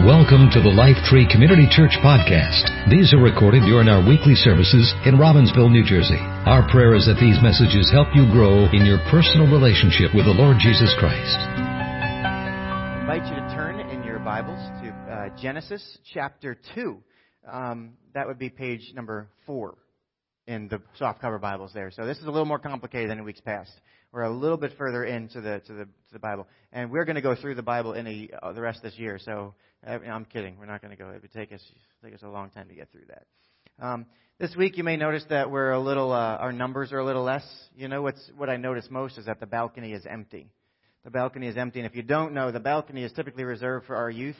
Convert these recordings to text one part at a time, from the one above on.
Welcome to the Life Tree Community Church podcast. These are recorded during our weekly services in Robbinsville, New Jersey. Our prayer is that these messages help you grow in your personal relationship with the Lord Jesus Christ. I invite you to turn in your Bibles to uh, Genesis chapter 2. Um, that would be page number 4 in the softcover Bibles there. So this is a little more complicated than in weeks past. We're a little bit further into the to the to the Bible, and we're going to go through the Bible in a, uh, the rest of this year. So I'm kidding. We're not going to go. It would take us take us a long time to get through that. Um, this week, you may notice that we're a little. Uh, our numbers are a little less. You know what's what I notice most is that the balcony is empty. The balcony is empty, and if you don't know, the balcony is typically reserved for our youth,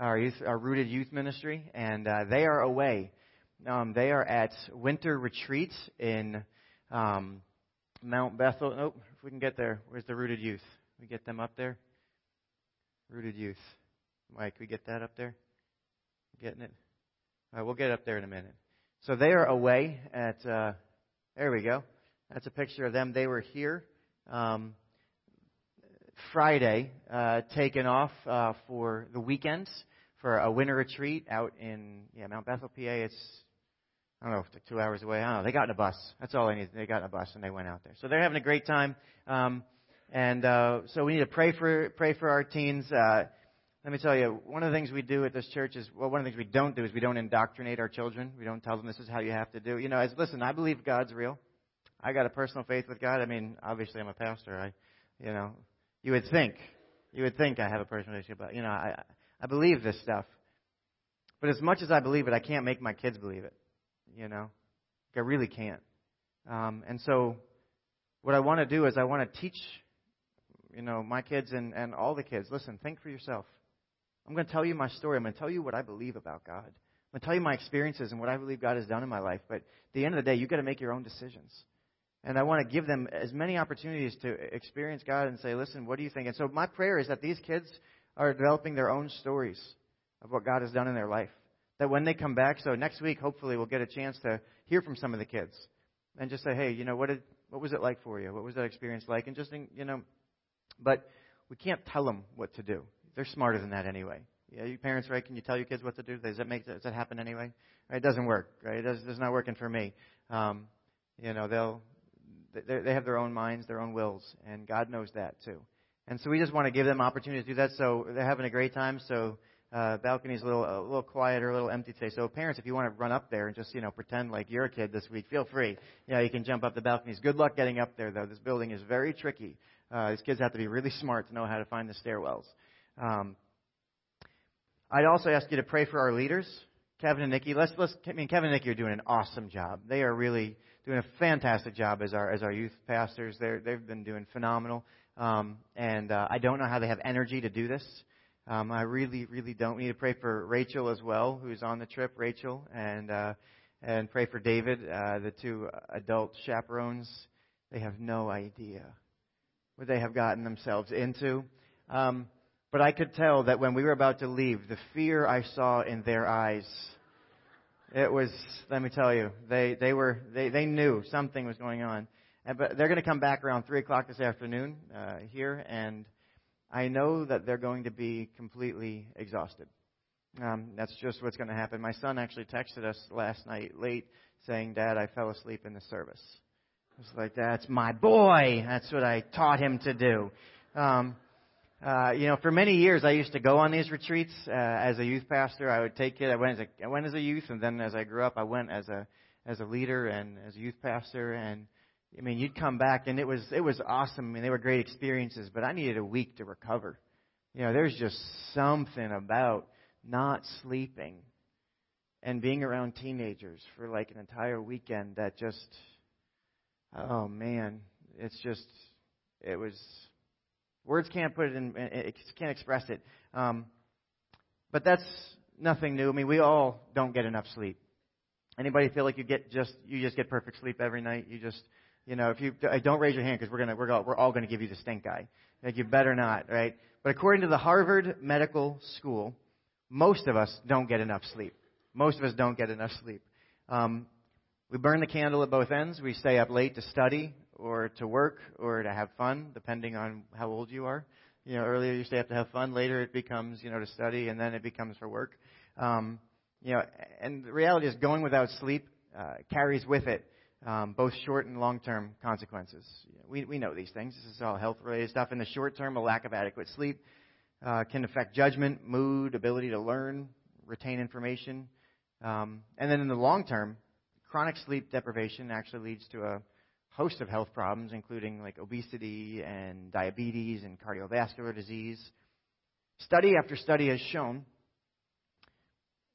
our youth, our rooted youth ministry, and uh, they are away. Um, they are at winter retreat in um, Mount Bethel. Nope, if we can get there. Where's the rooted youth? We get them up there. Rooted youth. Mike, we get that up there? Getting it? All right, we'll get it up there in a minute. So they are away at. Uh, there we go. That's a picture of them. They were here um, Friday, uh, taken off uh, for the weekends for a winter retreat out in yeah Mount Bethel, PA. It's I don't know, like two hours away. I don't know. They got in a bus. That's all they needed. They got in a bus and they went out there. So they're having a great time. Um, and uh, so we need to pray for pray for our teens. Uh, let me tell you, one of the things we do at this church is well, one of the things we don't do is we don't indoctrinate our children. We don't tell them this is how you have to do. You know, as listen, I believe God's real. I got a personal faith with God. I mean, obviously I'm a pastor. I, you know, you would think, you would think I have a personal relationship, but you know, I I believe this stuff. But as much as I believe it, I can't make my kids believe it you know? I really can't. Um, and so, what I want to do is I want to teach, you know, my kids and, and all the kids listen, think for yourself. I'm going to tell you my story. I'm going to tell you what I believe about God. I'm going to tell you my experiences and what I believe God has done in my life. But at the end of the day, you've got to make your own decisions. And I want to give them as many opportunities to experience God and say, listen, what do you think? And so my prayer is that these kids are developing their own stories of what God has done in their life that when they come back, so next week, hopefully, we'll get a chance to hear from some of the kids and just say, hey, you know, what did, what was it like for you? What was that experience like? And just, you know, but we can't tell them what to do. They're smarter than that anyway. Yeah, you parents, right? Can you tell your kids what to do? Does that make does that happen anyway? It doesn't work, right? It does, it's not working for me. Um, you know, they'll they, they have their own minds, their own wills, and God knows that too. And so we just want to give them opportunities to do that. So they're having a great time. So uh, balcony's a little a little quieter, a little empty today. So parents, if you want to run up there and just you know pretend like you're a kid this week, feel free. Yeah, you can jump up the balconies. Good luck getting up there though. This building is very tricky. Uh, these kids have to be really smart to know how to find the stairwells. Um, I'd also ask you to pray for our leaders, Kevin and Nikki. Let's let's. I mean, Kevin and Nikki are doing an awesome job. They are really doing a fantastic job as our as our youth pastors. They're they've been doing phenomenal. Um, and uh, I don't know how they have energy to do this. Um, I really, really don't. We need to pray for Rachel as well, who's on the trip, Rachel, and uh, and pray for David, uh, the two adult chaperones. They have no idea what they have gotten themselves into. Um, but I could tell that when we were about to leave, the fear I saw in their eyes, it was, let me tell you, they, they were, they, they knew something was going on. And, but they're going to come back around 3 o'clock this afternoon uh, here, and I know that they're going to be completely exhausted. Um, that's just what's going to happen. My son actually texted us last night late saying, Dad, I fell asleep in the service. I was like, that's my boy. That's what I taught him to do. Um, uh, you know, for many years I used to go on these retreats uh, as a youth pastor. I would take it. I went as a I went as a youth, and then as I grew up, I went as a as a leader and as a youth pastor. And I mean, you'd come back and it was it was awesome. I mean, they were great experiences, but I needed a week to recover. You know, there's just something about not sleeping and being around teenagers for like an entire weekend that just oh man, it's just it was words can't put it in can't express it. Um, but that's nothing new. I mean, we all don't get enough sleep. Anybody feel like you get just you just get perfect sleep every night? You just you know, if you don't raise your hand because we're gonna we're all, we're all gonna give you the stink eye. Like you better not, right? But according to the Harvard Medical School, most of us don't get enough sleep. Most of us don't get enough sleep. Um, we burn the candle at both ends. We stay up late to study or to work or to have fun, depending on how old you are. You know, earlier you stay up to have fun. Later it becomes, you know, to study, and then it becomes for work. Um, you know, and the reality is going without sleep uh, carries with it um, both short and long-term consequences. We, we know these things. This is all health-related stuff. In the short term, a lack of adequate sleep uh, can affect judgment, mood, ability to learn, retain information. Um, and then in the long term, chronic sleep deprivation actually leads to a host of health problems, including like obesity and diabetes and cardiovascular disease. Study after study has shown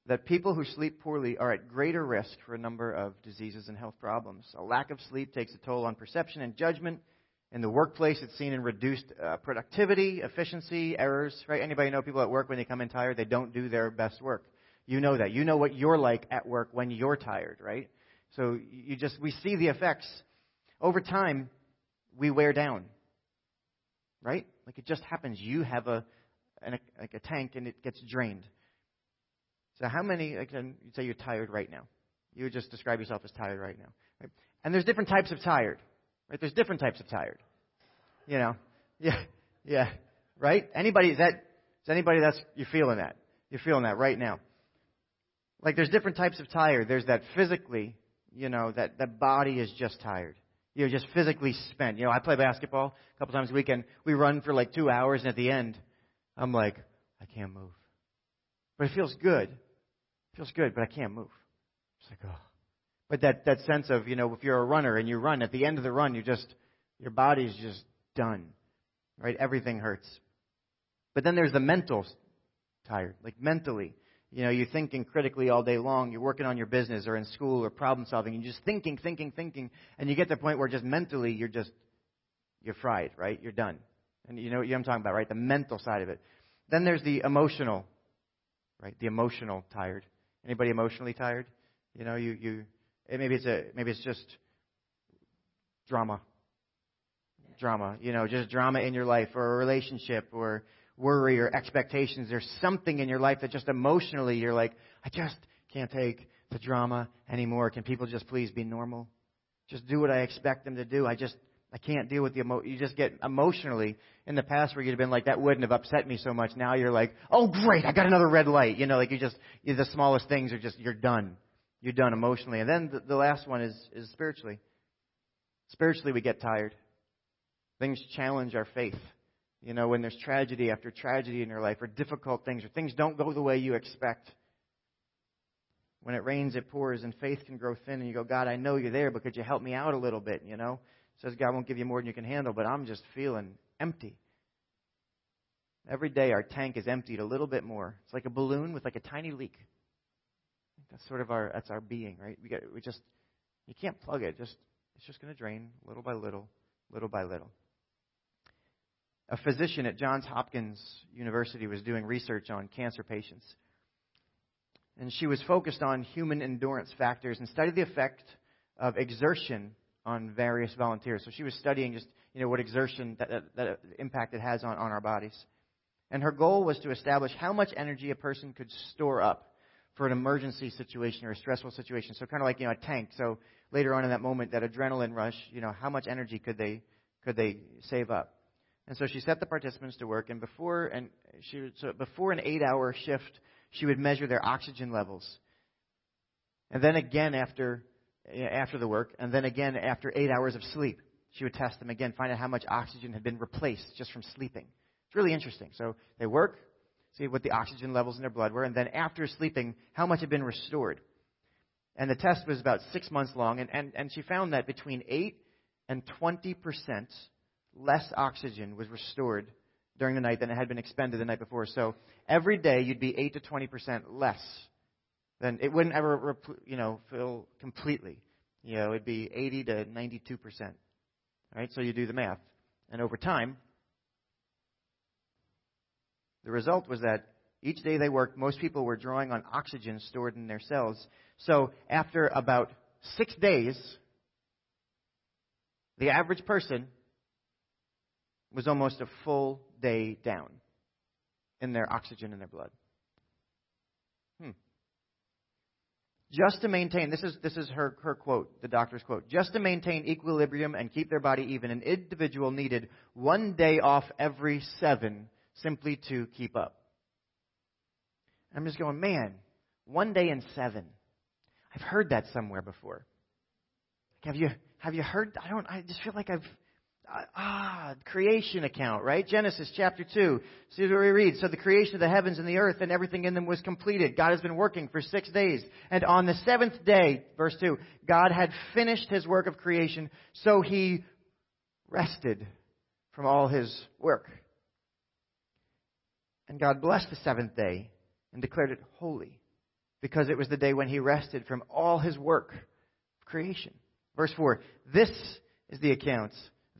that people who sleep poorly are at greater risk for a number of diseases and health problems. A lack of sleep takes a toll on perception and judgment. In the workplace, it's seen in reduced uh, productivity, efficiency, errors. Right? Anybody know people at work when they come in tired, they don't do their best work. You know that. You know what you're like at work when you're tired, right? So you just we see the effects over time. We wear down, right? Like it just happens. You have a an, like a tank and it gets drained. So how many, again, you'd say you're tired right now. You would just describe yourself as tired right now. Right? And there's different types of tired. Right? There's different types of tired. You know? Yeah. Yeah. Right? Anybody, is that, is anybody that's, you're feeling that? You're feeling that right now. Like there's different types of tired. There's that physically, you know, that the body is just tired. You're just physically spent. You know, I play basketball a couple times a week and we run for like two hours and at the end, I'm like, I can't move. But it feels good. Feels good, but I can't move. It's like, oh. But that, that sense of, you know, if you're a runner and you run, at the end of the run, you just, your body's just done. Right? Everything hurts. But then there's the mental tired, like mentally. You know, you're thinking critically all day long. You're working on your business or in school or problem solving. You're just thinking, thinking, thinking. And you get to the point where just mentally you're just, you're fried, right? You're done. And you know what I'm talking about, right? The mental side of it. Then there's the emotional, right? The emotional tired. Anybody emotionally tired? You know, you you maybe it's a maybe it's just drama. Drama, you know, just drama in your life or a relationship or worry or expectations. There's something in your life that just emotionally you're like, I just can't take the drama anymore. Can people just please be normal? Just do what I expect them to do. I just I can't deal with the emo. You just get emotionally in the past where you'd have been like, that wouldn't have upset me so much. Now you're like, oh great, I got another red light. You know, like you just you, the smallest things are just you're done. You're done emotionally. And then the, the last one is is spiritually. Spiritually, we get tired. Things challenge our faith. You know, when there's tragedy after tragedy in your life, or difficult things, or things don't go the way you expect. When it rains, it pours, and faith can grow thin, and you go, God, I know you're there, but could you help me out a little bit, you know? says God won't give you more than you can handle, but I'm just feeling empty. Every day our tank is emptied a little bit more. It's like a balloon with like a tiny leak. That's sort of our that's our being, right? We get we just you can't plug it. Just it's just going to drain little by little, little by little. A physician at Johns Hopkins University was doing research on cancer patients. And she was focused on human endurance factors and studied the effect of exertion on various volunteers. So she was studying just you know what exertion that, that, that impact it has on, on our bodies. And her goal was to establish how much energy a person could store up for an emergency situation or a stressful situation. So kind of like you know a tank. So later on in that moment, that adrenaline rush, you know, how much energy could they could they save up? And so she set the participants to work, and before and she so before an eight-hour shift, she would measure their oxygen levels. And then again after eh, after the work, and then again after eight hours of sleep. She would test them again, find out how much oxygen had been replaced just from sleeping. It's really interesting. So they work, see what the oxygen levels in their blood were, and then after sleeping, how much had been restored. And the test was about six months long, and, and, and she found that between 8 and 20% less oxygen was restored during the night than it had been expended the night before. So every day you'd be 8 to 20% less than it wouldn't ever, you know, fill completely. You know, it'd be 80 to 92 percent. Right? So you do the math, and over time, the result was that each day they worked, most people were drawing on oxygen stored in their cells. So after about six days, the average person was almost a full day down in their oxygen in their blood. Hmm. just to maintain, this is, this is her, her quote, the doctor's quote, just to maintain equilibrium and keep their body even, an individual needed one day off every seven simply to keep up. I'm just going, man, one day in seven. I've heard that somewhere before. Have you, have you heard? I don't, I just feel like I've, ah, creation account, right? Genesis chapter 2. See what we read. So the creation of the heavens and the earth and everything in them was completed. God has been working for six days. And on the seventh day, verse 2, God had finished his work of creation, so he rested from all his work. And God blessed the seventh day and declared it holy because it was the day when he rested from all his work of creation. Verse 4, this is the account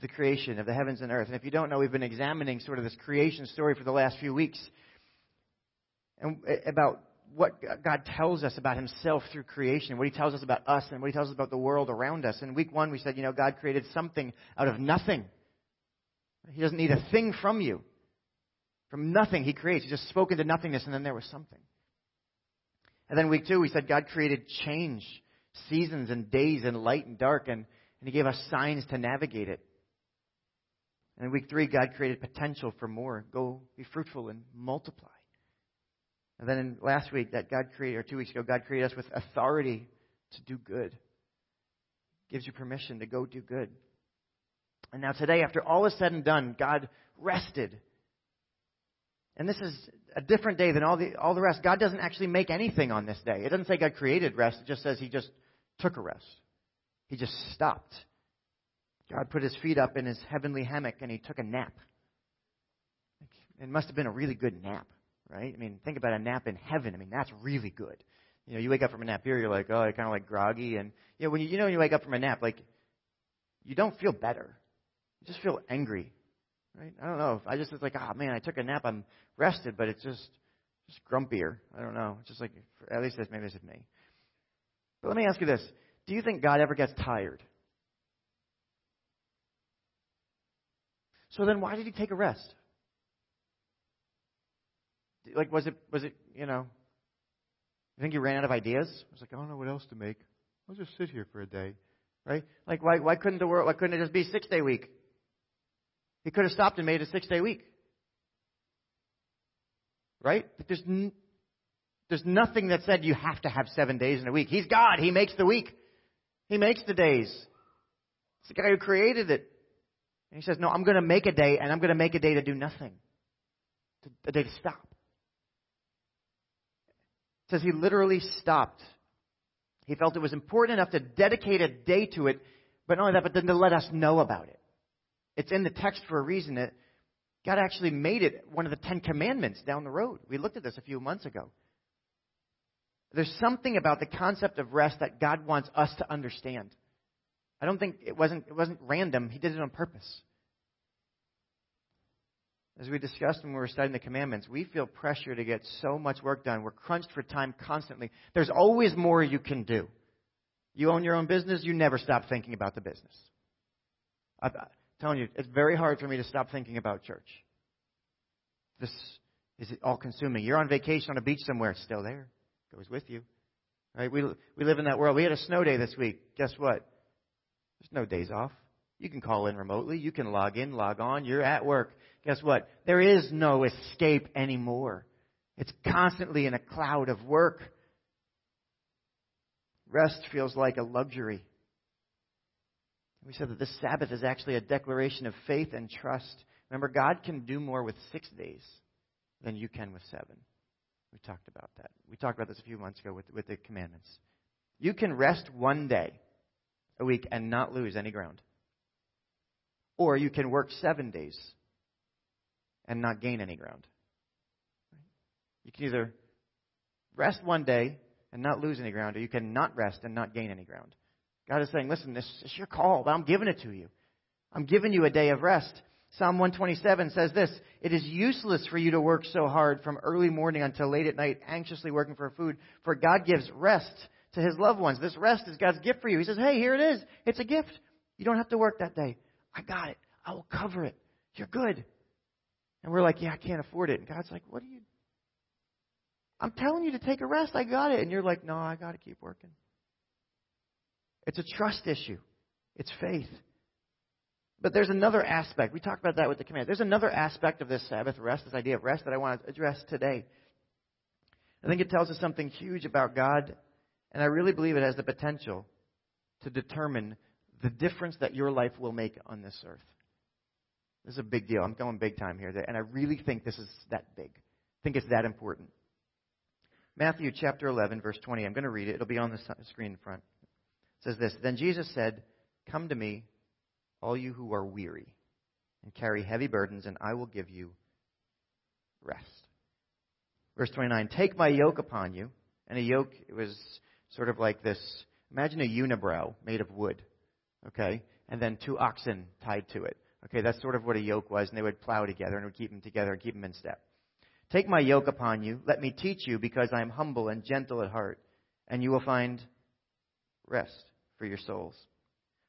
the creation of the heavens and earth. And if you don't know, we've been examining sort of this creation story for the last few weeks and eh, about what God tells us about himself through creation, what he tells us about us, and what he tells us about the world around us. In week one, we said, you know, God created something out of nothing. He doesn't need a thing from you. From nothing, he creates. He just spoke into nothingness, and then there was something. And then week two, we said God created change, seasons and days, and light and dark, and, and he gave us signs to navigate it. And in week three, God created potential for more. Go be fruitful and multiply. And then in last week, that God created, or two weeks ago, God created us with authority to do good. Gives you permission to go do good. And now today, after all is said and done, God rested. And this is a different day than all the, all the rest. God doesn't actually make anything on this day. It doesn't say God created rest. It just says He just took a rest. He just stopped. God put his feet up in his heavenly hammock and he took a nap. It must have been a really good nap, right? I mean, think about a nap in heaven. I mean, that's really good. You know, you wake up from a nap here, you're like, oh, you're kind of like groggy, and you know, when you, you know when you wake up from a nap, like, you don't feel better. You just feel angry, right? I don't know. I just it's like, oh man, I took a nap, I'm rested, but it's just just grumpier. I don't know. It's just like, at least that's maybe this is me. But let me ask you this: Do you think God ever gets tired? So then why did he take a rest? Like, was it, was it, you know, you think he ran out of ideas? I was like, I don't know what else to make. I'll just sit here for a day. Right? Like, why, why couldn't the world, why couldn't it just be six day week? He could have stopped and made a six day week. Right? But there's, n- there's nothing that said you have to have seven days in a week. He's God. He makes the week. He makes the days. It's the guy who created it. And he says, No, I'm going to make a day, and I'm going to make a day to do nothing, a day to stop. It says he literally stopped. He felt it was important enough to dedicate a day to it, but not only that, but then to let us know about it. It's in the text for a reason. That God actually made it one of the Ten Commandments down the road. We looked at this a few months ago. There's something about the concept of rest that God wants us to understand. I don't think it wasn't, it wasn't random. He did it on purpose. As we discussed when we were studying the commandments, we feel pressure to get so much work done. We're crunched for time constantly. There's always more you can do. You own your own business, you never stop thinking about the business. I'm telling you, it's very hard for me to stop thinking about church. This is all consuming. You're on vacation on a beach somewhere, it's still there. It goes with you. Right? We, we live in that world. We had a snow day this week. Guess what? There's no days off. You can call in remotely. You can log in, log on. You're at work. Guess what? There is no escape anymore. It's constantly in a cloud of work. Rest feels like a luxury. We said that this Sabbath is actually a declaration of faith and trust. Remember, God can do more with six days than you can with seven. We talked about that. We talked about this a few months ago with, with the commandments. You can rest one day a week and not lose any ground. Or you can work seven days and not gain any ground. You can either rest one day and not lose any ground, or you can not rest and not gain any ground. God is saying, listen, this is your call, but I'm giving it to you. I'm giving you a day of rest. Psalm 127 says this It is useless for you to work so hard from early morning until late at night, anxiously working for food, for God gives rest to his loved ones. This rest is God's gift for you. He says, Hey, here it is. It's a gift. You don't have to work that day. I got it. I will cover it. You're good. And we're like, Yeah, I can't afford it. And God's like, What are you? I'm telling you to take a rest. I got it. And you're like, no, I got to keep working. It's a trust issue. It's faith. But there's another aspect. We talked about that with the command. There's another aspect of this Sabbath rest, this idea of rest, that I want to address today. I think it tells us something huge about God, and I really believe it has the potential to determine the difference that your life will make on this earth. This is a big deal. I'm going big time here, and I really think this is that big. I think it's that important. Matthew chapter 11, verse 20. I'm going to read it. It'll be on the screen in front. It says this Then Jesus said, Come to me, all you who are weary and carry heavy burdens, and I will give you rest. Verse 29 Take my yoke upon you. And a yoke it was sort of like this imagine a unibrow made of wood, okay? And then two oxen tied to it. Okay, that's sort of what a yoke was, and they would plow together and would keep them together and keep them in step. Take my yoke upon you. Let me teach you, because I am humble and gentle at heart, and you will find rest for your souls.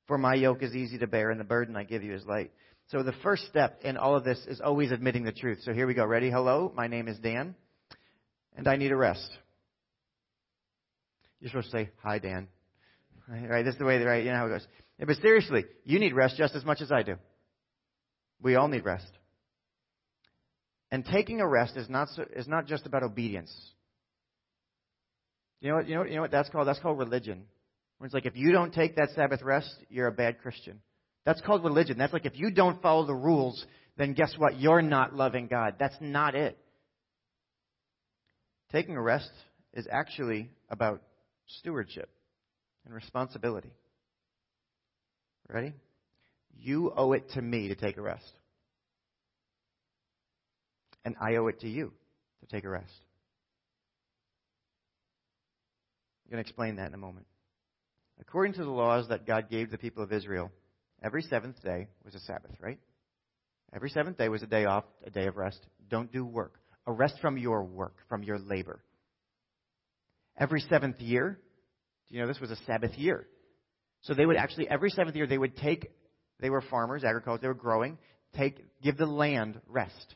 For my yoke is easy to bear, and the burden I give you is light. So the first step in all of this is always admitting the truth. So here we go. Ready? Hello, my name is Dan, and I need a rest. You're supposed to say, Hi, Dan. Right? This is the way, right? You know how it goes. Yeah, but seriously, you need rest just as much as I do. We all need rest. And taking a rest is not, so, is not just about obedience. You know what, you know, you know what that's called? That's called religion. Where it's like, if you don't take that Sabbath rest, you're a bad Christian. That's called religion. That's like, if you don't follow the rules, then guess what? You're not loving God. That's not it. Taking a rest is actually about stewardship and responsibility. Ready? You owe it to me to take a rest. And I owe it to you to take a rest. I'm going to explain that in a moment. According to the laws that God gave the people of Israel, every seventh day was a Sabbath, right? Every seventh day was a day off, a day of rest. Don't do work. A rest from your work, from your labor. Every seventh year, do you know this was a Sabbath year? So they would actually, every seventh year, they would take, they were farmers, agriculture, they were growing, take, give the land rest.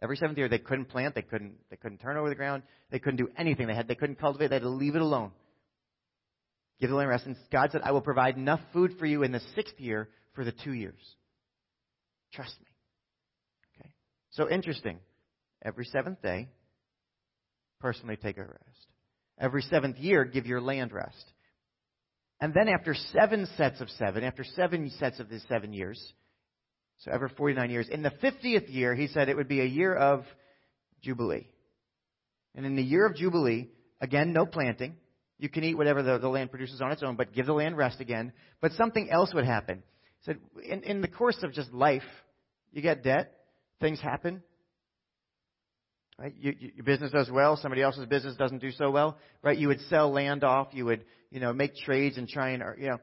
Every seventh year, they couldn't plant, they couldn't, they couldn't turn over the ground, they couldn't do anything. They had, they couldn't cultivate, they had to leave it alone. Give the land rest. And God said, I will provide enough food for you in the sixth year for the two years. Trust me. Okay. So interesting. Every seventh day, personally take a rest. Every seventh year, give your land rest. And then after seven sets of seven, after seven sets of these seven years, so every 49 years, in the 50th year, he said it would be a year of Jubilee. And in the year of Jubilee, again, no planting, you can eat whatever the, the land produces on its own, but give the land rest again. But something else would happen. He said, in, in the course of just life, you get debt, things happen. Right? You, you, your business does well, somebody else's business doesn't do so well. Right? You would sell land off, you would, you know, make trades and try and, you know.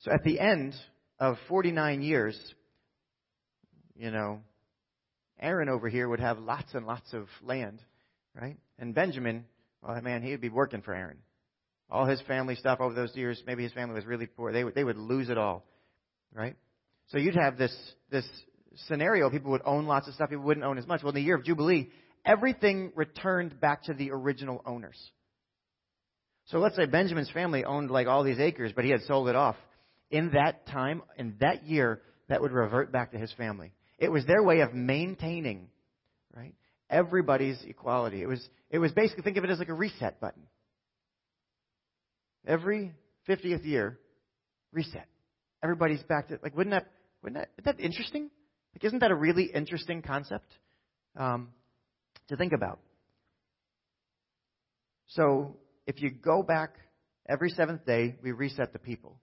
So at the end of 49 years, you know, Aaron over here would have lots and lots of land, right? And Benjamin well, man, he would be working for Aaron. All his family stuff over those years, maybe his family was really poor. They would, they would lose it all, right? So you'd have this, this scenario. People would own lots of stuff. People wouldn't own as much. Well, in the year of Jubilee, everything returned back to the original owners. So let's say Benjamin's family owned like all these acres, but he had sold it off. In that time, in that year, that would revert back to his family. It was their way of maintaining, right? everybody's equality. It was, it was basically, think of it as like a reset button. Every 50th year, reset. Everybody's back to, like, wouldn't that, wouldn't that, isn't that interesting? Like, isn't that a really interesting concept um, to think about? So, if you go back every seventh day, we reset the people.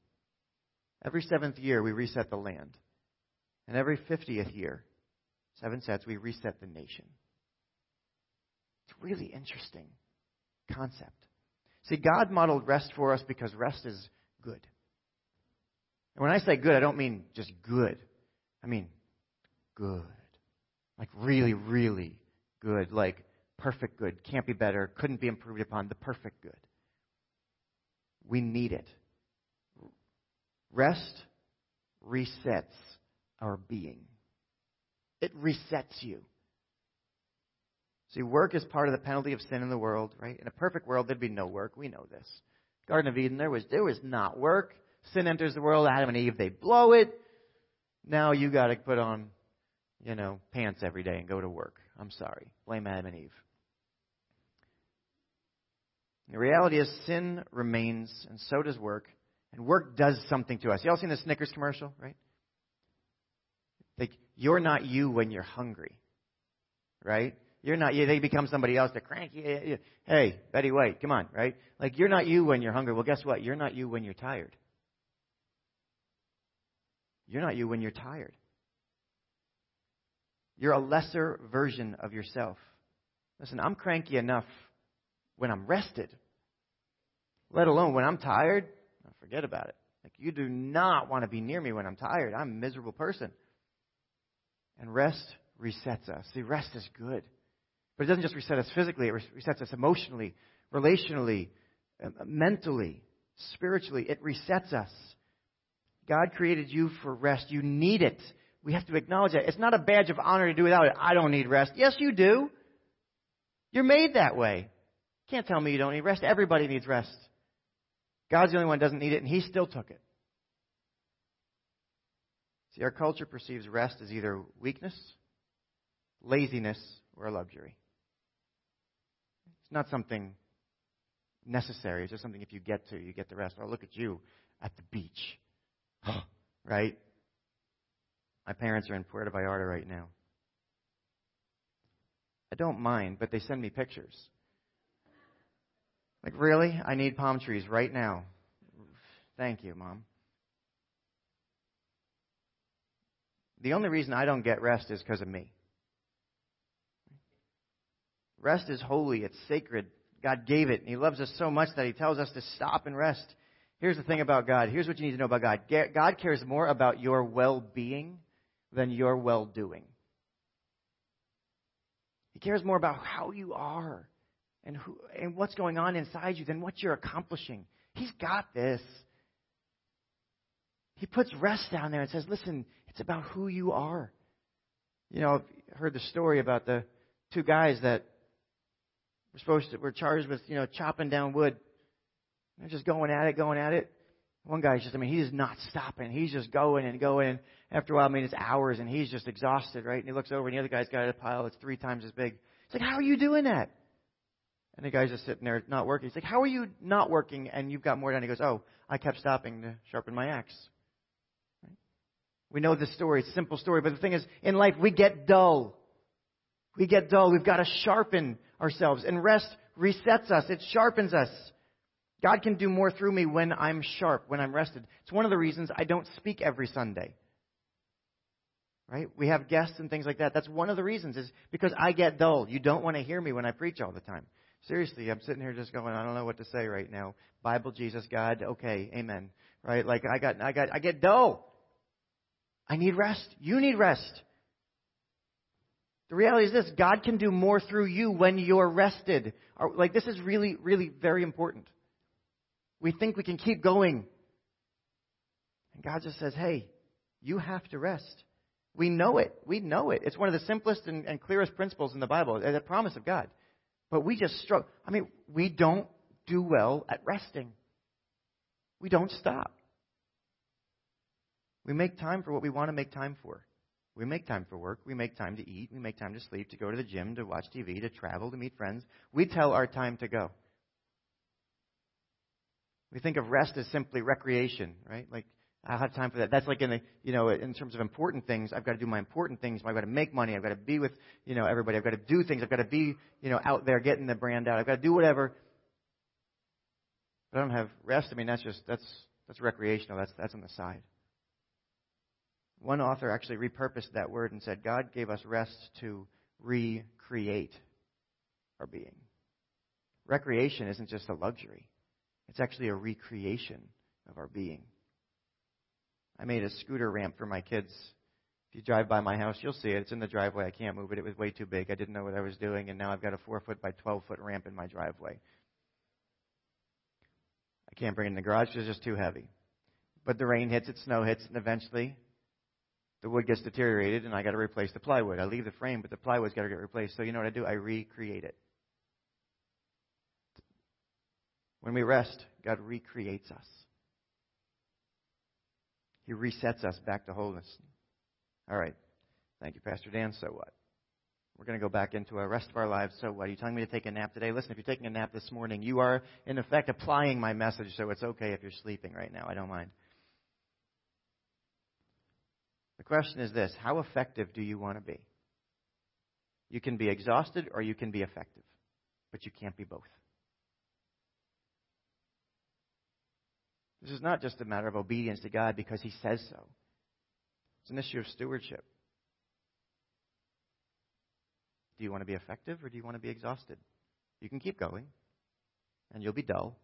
Every seventh year, we reset the land. And every 50th year, seven sets, we reset the nation. It's a really interesting concept. See, God modeled rest for us because rest is good. And when I say good, I don't mean just good. I mean good. Like really, really good. Like perfect good. Can't be better. Couldn't be improved upon. The perfect good. We need it. Rest resets our being. It resets you. See, work is part of the penalty of sin in the world, right? In a perfect world, there'd be no work. We know this. Garden of Eden, there was there was not work. Sin enters the world. Adam and Eve, they blow it. Now you got to put on, you know, pants every day and go to work. I'm sorry. Blame Adam and Eve. The reality is, sin remains, and so does work. And work does something to us. You all seen the Snickers commercial, right? Like, you're not you when you're hungry, right? You're not you. They become somebody else. They're cranky. Hey, Betty White, come on, right? Like, you're not you when you're hungry. Well, guess what? You're not you when you're tired. You're not you when you're tired. You're a lesser version of yourself. Listen, I'm cranky enough when I'm rested, let alone when I'm tired. Forget about it. Like, you do not want to be near me when I'm tired. I'm a miserable person. And rest resets us. See, rest is good. But it doesn't just reset us physically, it resets us emotionally, relationally, um, mentally, spiritually. It resets us. God created you for rest. You need it. We have to acknowledge that. It's not a badge of honor to do without it. I don't need rest. Yes, you do. You're made that way. Can't tell me you don't need rest. Everybody needs rest. God's the only one doesn't need it, and He still took it. See, our culture perceives rest as either weakness, laziness, or a luxury. It's not something necessary. It's just something if you get to, you get the rest. Or look at you at the beach. right? My parents are in Puerto Vallarta right now. I don't mind, but they send me pictures. Like, really? I need palm trees right now. Thank you, Mom. The only reason I don't get rest is because of me. Rest is holy, it's sacred. God gave it, and He loves us so much that He tells us to stop and rest. Here's the thing about God. Here's what you need to know about God God cares more about your well being than your well doing. He cares more about how you are and, who, and what's going on inside you than what you're accomplishing. He's got this. He puts rest down there and says, listen, it's about who you are. You know, I've heard the story about the two guys that were supposed to, were charged with, you know, chopping down wood. They're just going at it, going at it. One guy's just, I mean, he's not stopping. He's just going and going. After a while, I mean, it's hours and he's just exhausted, right? And he looks over and the other guy's got a pile that's three times as big. He's like, how are you doing that? And the guy's just sitting there not working. He's like, How are you not working and you've got more done? He goes, Oh, I kept stopping to sharpen my axe. Right? We know this story. It's a simple story. But the thing is, in life, we get dull. We get dull. We've got to sharpen ourselves. And rest resets us, it sharpens us. God can do more through me when I'm sharp, when I'm rested. It's one of the reasons I don't speak every Sunday. Right? We have guests and things like that. That's one of the reasons is because I get dull. You don't want to hear me when I preach all the time. Seriously, I'm sitting here just going, I don't know what to say right now. Bible, Jesus, God, okay, amen. Right? Like I got, I got, I get dull. I need rest. You need rest. The reality is this God can do more through you when you're rested. Like, this is really, really very important. We think we can keep going. And God just says, hey, you have to rest. We know it. We know it. It's one of the simplest and, and clearest principles in the Bible, the promise of God. But we just struggle. I mean, we don't do well at resting. We don't stop. We make time for what we want to make time for. We make time for work. We make time to eat. We make time to sleep, to go to the gym, to watch TV, to travel, to meet friends. We tell our time to go. We think of rest as simply recreation, right? Like I'll have time for that. That's like in the, you know, in terms of important things, I've got to do my important things. I've got to make money. I've got to be with, you know, everybody. I've got to do things. I've got to be, you know, out there getting the brand out. I've got to do whatever. But I don't have rest. I mean, that's just, that's, that's recreational. That's, that's on the side. One author actually repurposed that word and said, God gave us rest to recreate our being. Recreation isn't just a luxury. It's actually a recreation of our being. I made a scooter ramp for my kids. If you drive by my house, you'll see it. It's in the driveway. I can't move it. It was way too big. I didn't know what I was doing, and now I've got a four foot by 12 foot ramp in my driveway. I can't bring it in the garage because it's just too heavy. But the rain hits, it snow hits, and eventually the wood gets deteriorated and I got to replace the plywood. I leave the frame, but the plywood's got to get replaced. So you know what I do? I recreate it. When we rest, God recreates us. He resets us back to wholeness. All right. Thank you, Pastor Dan. So what? We're going to go back into the rest of our lives. So what? Are you telling me to take a nap today? Listen, if you're taking a nap this morning, you are, in effect, applying my message, so it's okay if you're sleeping right now. I don't mind. The question is this How effective do you want to be? You can be exhausted or you can be effective, but you can't be both. This is not just a matter of obedience to God because He says so, it's an issue of stewardship. Do you want to be effective or do you want to be exhausted? You can keep going, and you'll be dull.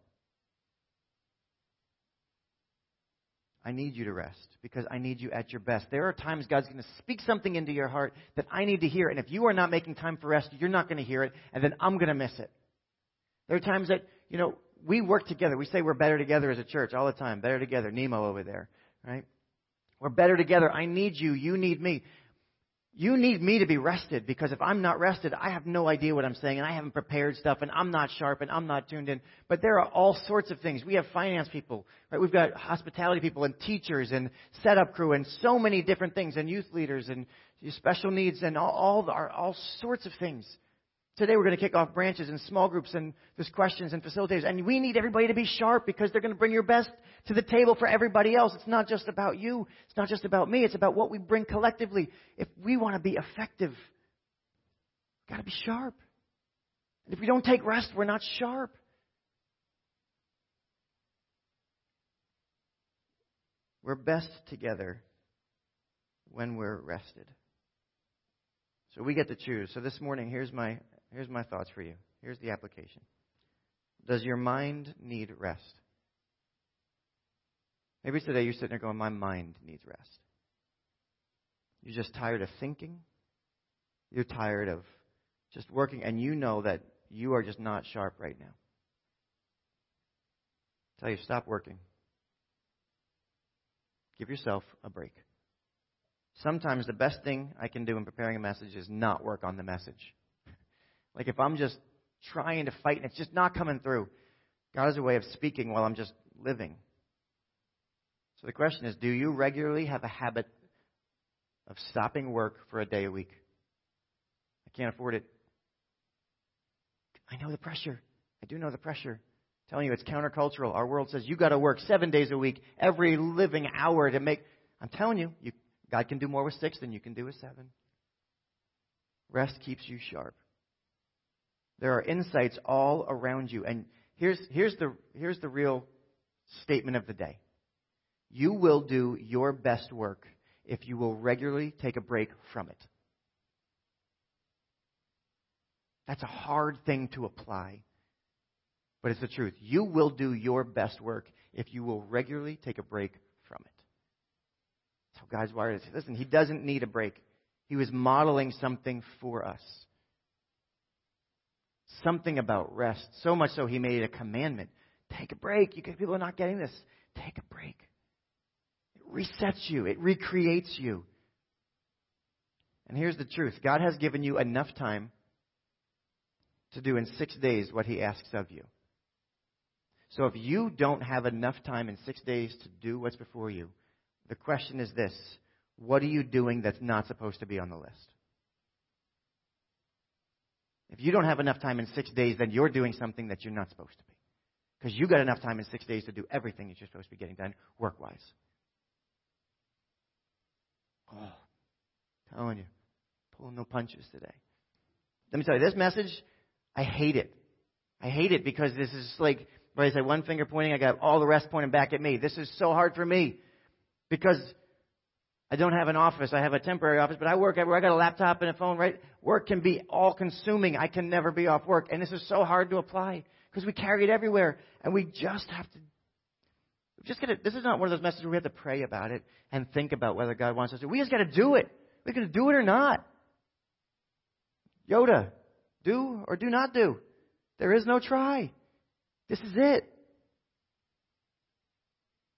I need you to rest because I need you at your best. There are times God's going to speak something into your heart that I need to hear, and if you are not making time for rest, you're not going to hear it, and then I'm going to miss it. There are times that, you know, we work together. We say we're better together as a church all the time. Better together. Nemo over there, right? We're better together. I need you. You need me. You need me to be rested because if I'm not rested, I have no idea what I'm saying and I haven't prepared stuff and I'm not sharp and I'm not tuned in. But there are all sorts of things. We have finance people, right? We've got hospitality people and teachers and setup crew and so many different things and youth leaders and special needs and all, all, all sorts of things. Today we're going to kick off branches and small groups and there's questions and facilitators. And we need everybody to be sharp because they're going to bring your best to the table for everybody else. It's not just about you. It's not just about me. It's about what we bring collectively. If we want to be effective, we've got to be sharp. And if we don't take rest, we're not sharp. We're best together when we're rested. So we get to choose. So this morning, here's my Here's my thoughts for you. Here's the application. Does your mind need rest? Maybe today you're sitting there going, My mind needs rest. You're just tired of thinking. You're tired of just working, and you know that you are just not sharp right now. I tell you, stop working. Give yourself a break. Sometimes the best thing I can do in preparing a message is not work on the message. Like if I'm just trying to fight and it's just not coming through, God has a way of speaking while I'm just living. So the question is do you regularly have a habit of stopping work for a day a week? I can't afford it. I know the pressure. I do know the pressure. I'm telling you, it's countercultural. Our world says you got to work seven days a week, every living hour to make. I'm telling you, you, God can do more with six than you can do with seven. Rest keeps you sharp. There are insights all around you. And here's, here's, the, here's the real statement of the day you will do your best work if you will regularly take a break from it. That's a hard thing to apply, but it's the truth. You will do your best work if you will regularly take a break from it. That's how God's wired it. Listen, He doesn't need a break. He was modeling something for us something about rest. So much so, he made it a commandment. Take a break. You people are not getting this. Take a break. It resets you, it recreates you. And here's the truth God has given you enough time to do in six days what he asks of you. So if you don't have enough time in six days to do what's before you, the question is this what are you doing that's not supposed to be on the list? If you don't have enough time in six days, then you're doing something that you're not supposed to be. Because you got enough time in six days to do everything that you're supposed to be getting done work wise. Oh, telling you, pulling no punches today. Let me tell you, this message, I hate it. I hate it because this is like, where I say one finger pointing, I got all the rest pointing back at me. This is so hard for me because I don't have an office. I have a temporary office, but I work everywhere. I got a laptop and a phone, right? Work can be all consuming. I can never be off work. And this is so hard to apply because we carry it everywhere. And we just have to, just it. This is not one of those messages where we have to pray about it and think about whether God wants us to. We just got to do it. Going to do it or not. Yoda, do or do not do. There is no try. This is it.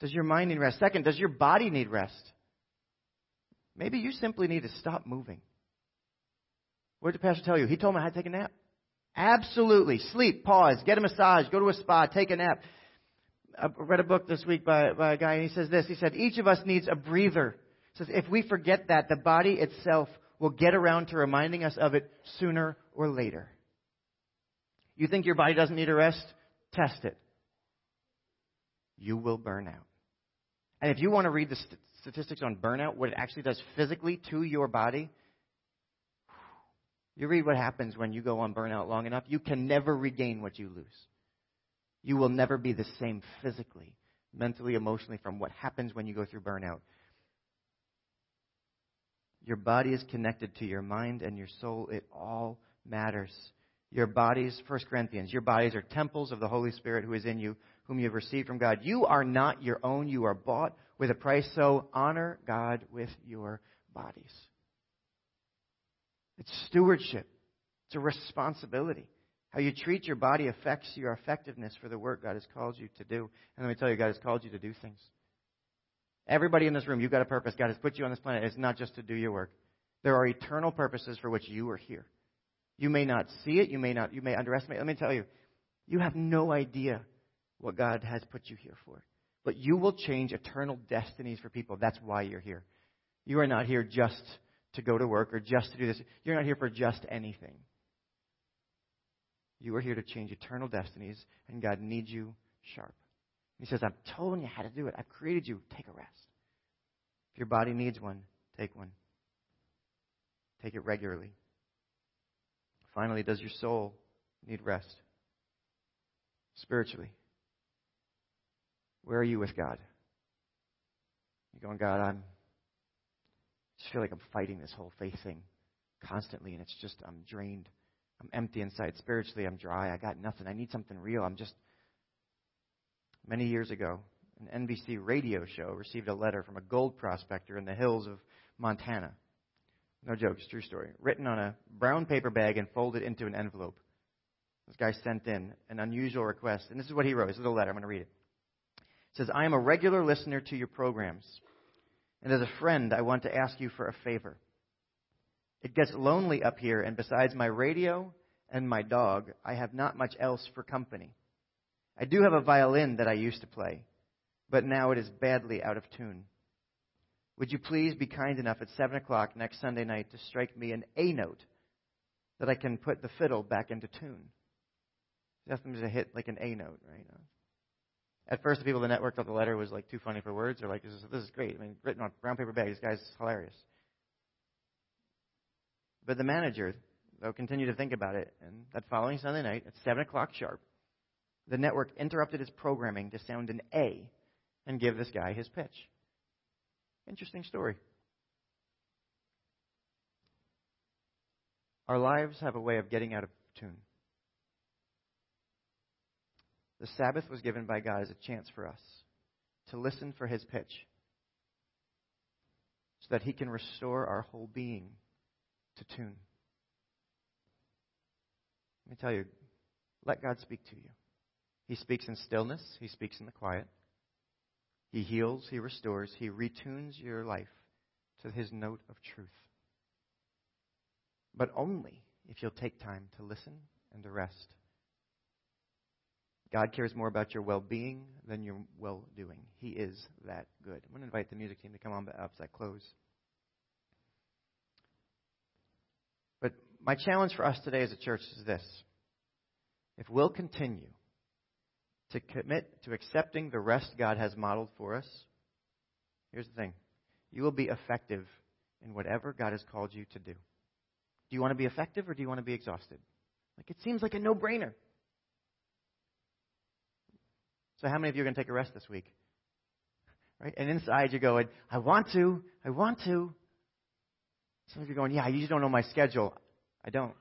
Does your mind need rest? Second, does your body need rest? Maybe you simply need to stop moving. What did the pastor tell you? He told me I had to take a nap. Absolutely. Sleep, pause, get a massage, go to a spa, take a nap. I read a book this week by, by a guy, and he says this. He said, Each of us needs a breather. He says, If we forget that, the body itself will get around to reminding us of it sooner or later. You think your body doesn't need a rest? Test it. You will burn out. And if you want to read the st- statistics on burnout, what it actually does physically to your body, you read what happens when you go on burnout long enough. You can never regain what you lose. You will never be the same physically, mentally, emotionally from what happens when you go through burnout. Your body is connected to your mind and your soul. It all matters. Your bodies, 1 Corinthians, your bodies are temples of the Holy Spirit who is in you, whom you have received from God. You are not your own. You are bought with a price. So honor God with your bodies. It's stewardship. It's a responsibility. How you treat your body affects your effectiveness for the work God has called you to do. And let me tell you, God has called you to do things. Everybody in this room, you've got a purpose. God has put you on this planet. It's not just to do your work. There are eternal purposes for which you are here. You may not see it. You may not. You may underestimate. Let me tell you, you have no idea what God has put you here for. But you will change eternal destinies for people. That's why you're here. You are not here just to go to work or just to do this. You're not here for just anything. You are here to change eternal destinies, and God needs you sharp. He says, I'm telling you how to do it. I've created you. Take a rest. If your body needs one, take one. Take it regularly. Finally, does your soul need rest? Spiritually. Where are you with God? You're going, God, I'm just feel like I'm fighting this whole faith thing constantly, and it's just, I'm drained. I'm empty inside. Spiritually, I'm dry. I got nothing. I need something real. I'm just. Many years ago, an NBC radio show received a letter from a gold prospector in the hills of Montana. No jokes, true story. Written on a brown paper bag and folded into an envelope. This guy sent in an unusual request, and this is what he wrote. This is a letter. I'm going to read it. Says, I am a regular listener to your programs. And as a friend, I want to ask you for a favor. It gets lonely up here, and besides my radio and my dog, I have not much else for company. I do have a violin that I used to play, but now it is badly out of tune. Would you please be kind enough at 7 o'clock next Sunday night to strike me an A note that I can put the fiddle back into tune? Them to hit like an A note, right? At first, the people in the network thought the letter was like too funny for words. They're like, "This is this is great." I mean, written on brown paper bag. This guy's hilarious. But the manager, though, continued to think about it, and that following Sunday night at seven o'clock sharp, the network interrupted its programming to sound an A and give this guy his pitch. Interesting story. Our lives have a way of getting out of tune. The Sabbath was given by God as a chance for us to listen for his pitch so that he can restore our whole being to tune. Let me tell you, let God speak to you. He speaks in stillness, he speaks in the quiet. He heals, he restores, he retunes your life to his note of truth. But only if you'll take time to listen and to rest. God cares more about your well being than your well doing. He is that good. I'm going to invite the music team to come on up as I close. But my challenge for us today as a church is this if we'll continue to commit to accepting the rest God has modeled for us, here's the thing you will be effective in whatever God has called you to do. Do you want to be effective or do you want to be exhausted? Like it seems like a no brainer. So, how many of you are going to take a rest this week? Right? And inside you're going, I want to, I want to. Some of you are going, Yeah, you just don't know my schedule. I don't.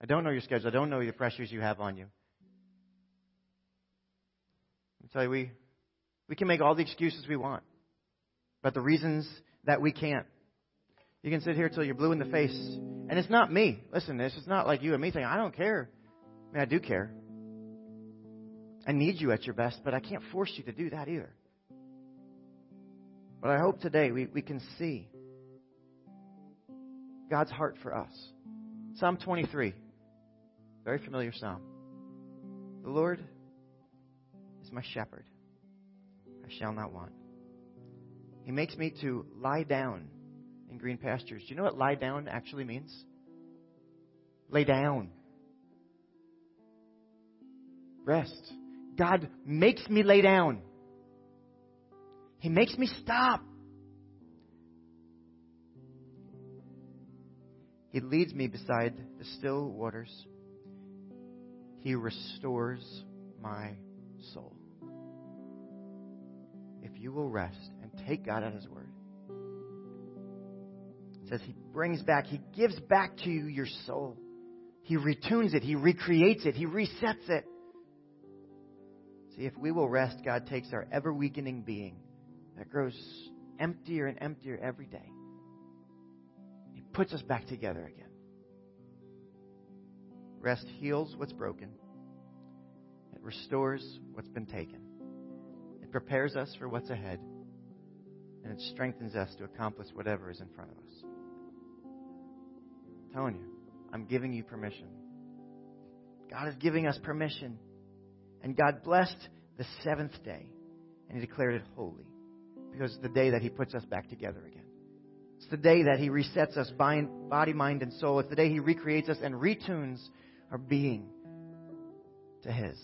I don't know your schedule. I don't know the pressures you have on you. I tell you, we, we can make all the excuses we want, but the reasons that we can't. You can sit here till you're blue in the face. And it's not me. Listen, this is not like you and me saying, I don't care. I mean, I do care. I need you at your best, but I can't force you to do that either. But I hope today we, we can see God's heart for us. Psalm 23, very familiar psalm. The Lord is my shepherd. I shall not want. He makes me to lie down in green pastures. Do you know what lie down actually means? Lay down. Rest. God makes me lay down. He makes me stop. He leads me beside the still waters. He restores my soul. If you will rest and take God at His word, it says He brings back, He gives back to you your soul. He retunes it, He recreates it, He resets it. See, if we will rest, God takes our ever weakening being that grows emptier and emptier every day. He puts us back together again. Rest heals what's broken, it restores what's been taken, it prepares us for what's ahead, and it strengthens us to accomplish whatever is in front of us. I'm telling you, I'm giving you permission. God is giving us permission. And God blessed the seventh day, and He declared it holy because it's the day that He puts us back together again. It's the day that He resets us body, mind, and soul. It's the day He recreates us and retunes our being to His.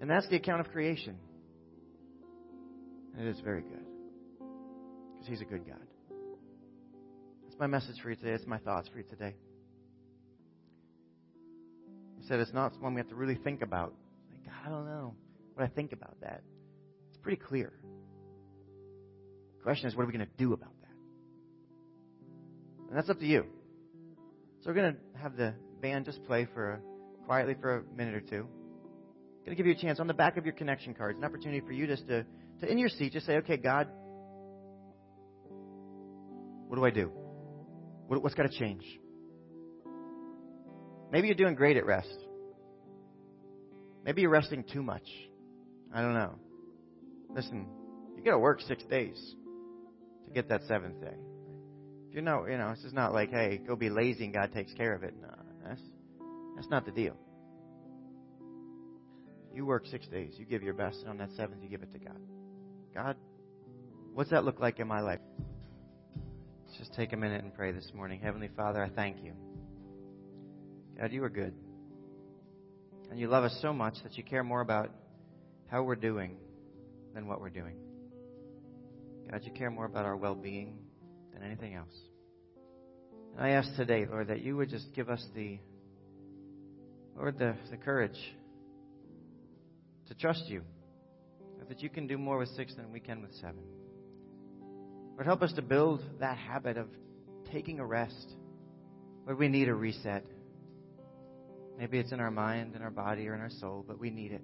And that's the account of creation. And it is very good because He's a good God. That's my message for you today. It's my thoughts for you today. Said it's not one we have to really think about. Like, God, I don't know what I think about that. It's pretty clear. The question is, what are we going to do about that? And that's up to you. So we're going to have the band just play for a, quietly for a minute or two. I'm going to give you a chance on the back of your connection cards, an opportunity for you just to, to in your seat, just say, okay, God, what do I do? What, what's got to change? Maybe you're doing great at rest. Maybe you're resting too much. I don't know. Listen, you got to work six days to get that seventh day. If you know, you know, this is not like, hey, go be lazy and God takes care of it. No, that's that's not the deal. You work six days, you give your best, and on that seventh, you give it to God. God, what's that look like in my life? Let's just take a minute and pray this morning. Heavenly Father, I thank you. God, you are good. And you love us so much that you care more about how we're doing than what we're doing. God, you care more about our well being than anything else. And I ask today, Lord, that you would just give us the, Lord, the, the courage to trust you. That you can do more with six than we can with seven. Lord, help us to build that habit of taking a rest. Lord, we need a reset. Maybe it's in our mind, in our body, or in our soul, but we need it.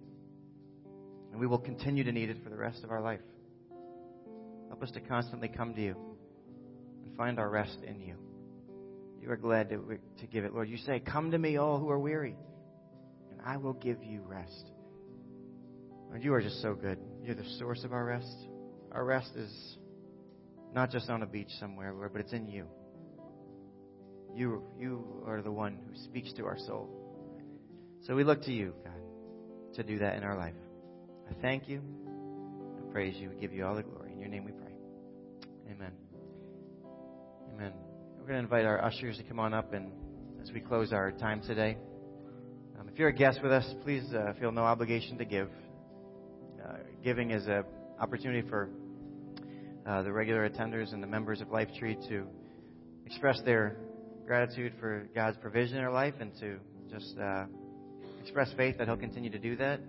And we will continue to need it for the rest of our life. Help us to constantly come to you and find our rest in you. You are glad to, to give it, Lord. You say, Come to me, all who are weary, and I will give you rest. Lord, you are just so good. You're the source of our rest. Our rest is not just on a beach somewhere, Lord, but it's in you. You, you are the one who speaks to our soul. So we look to you, God, to do that in our life. I thank you. I praise you. We give you all the glory. In your name we pray. Amen. Amen. We're going to invite our ushers to come on up and as we close our time today. Um, if you're a guest with us, please uh, feel no obligation to give. Uh, giving is an opportunity for uh, the regular attenders and the members of Life Tree to express their gratitude for God's provision in their life and to just uh, express faith that He'll continue to do that.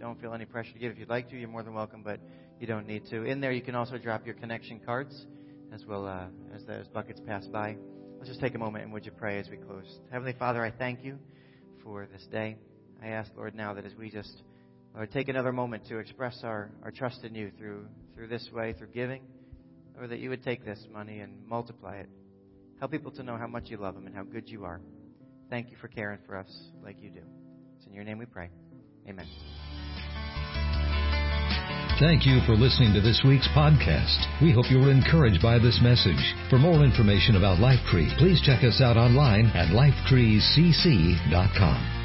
Don't feel any pressure to give. If you'd like to, you're more than welcome, but you don't need to. In there, you can also drop your connection cards as well uh, as those buckets pass by. Let's just take a moment and would you pray as we close. Heavenly Father, I thank you for this day. I ask, Lord, now that as we just Lord, take another moment to express our, our trust in you through through this way, through giving, or that you would take this money and multiply it. Help people to know how much you love them and how good you are. Thank you for caring for us like you do. It's in your name we pray. Amen. Thank you for listening to this week's podcast. We hope you were encouraged by this message. For more information about Lifetree, please check us out online at lifetreecc.com.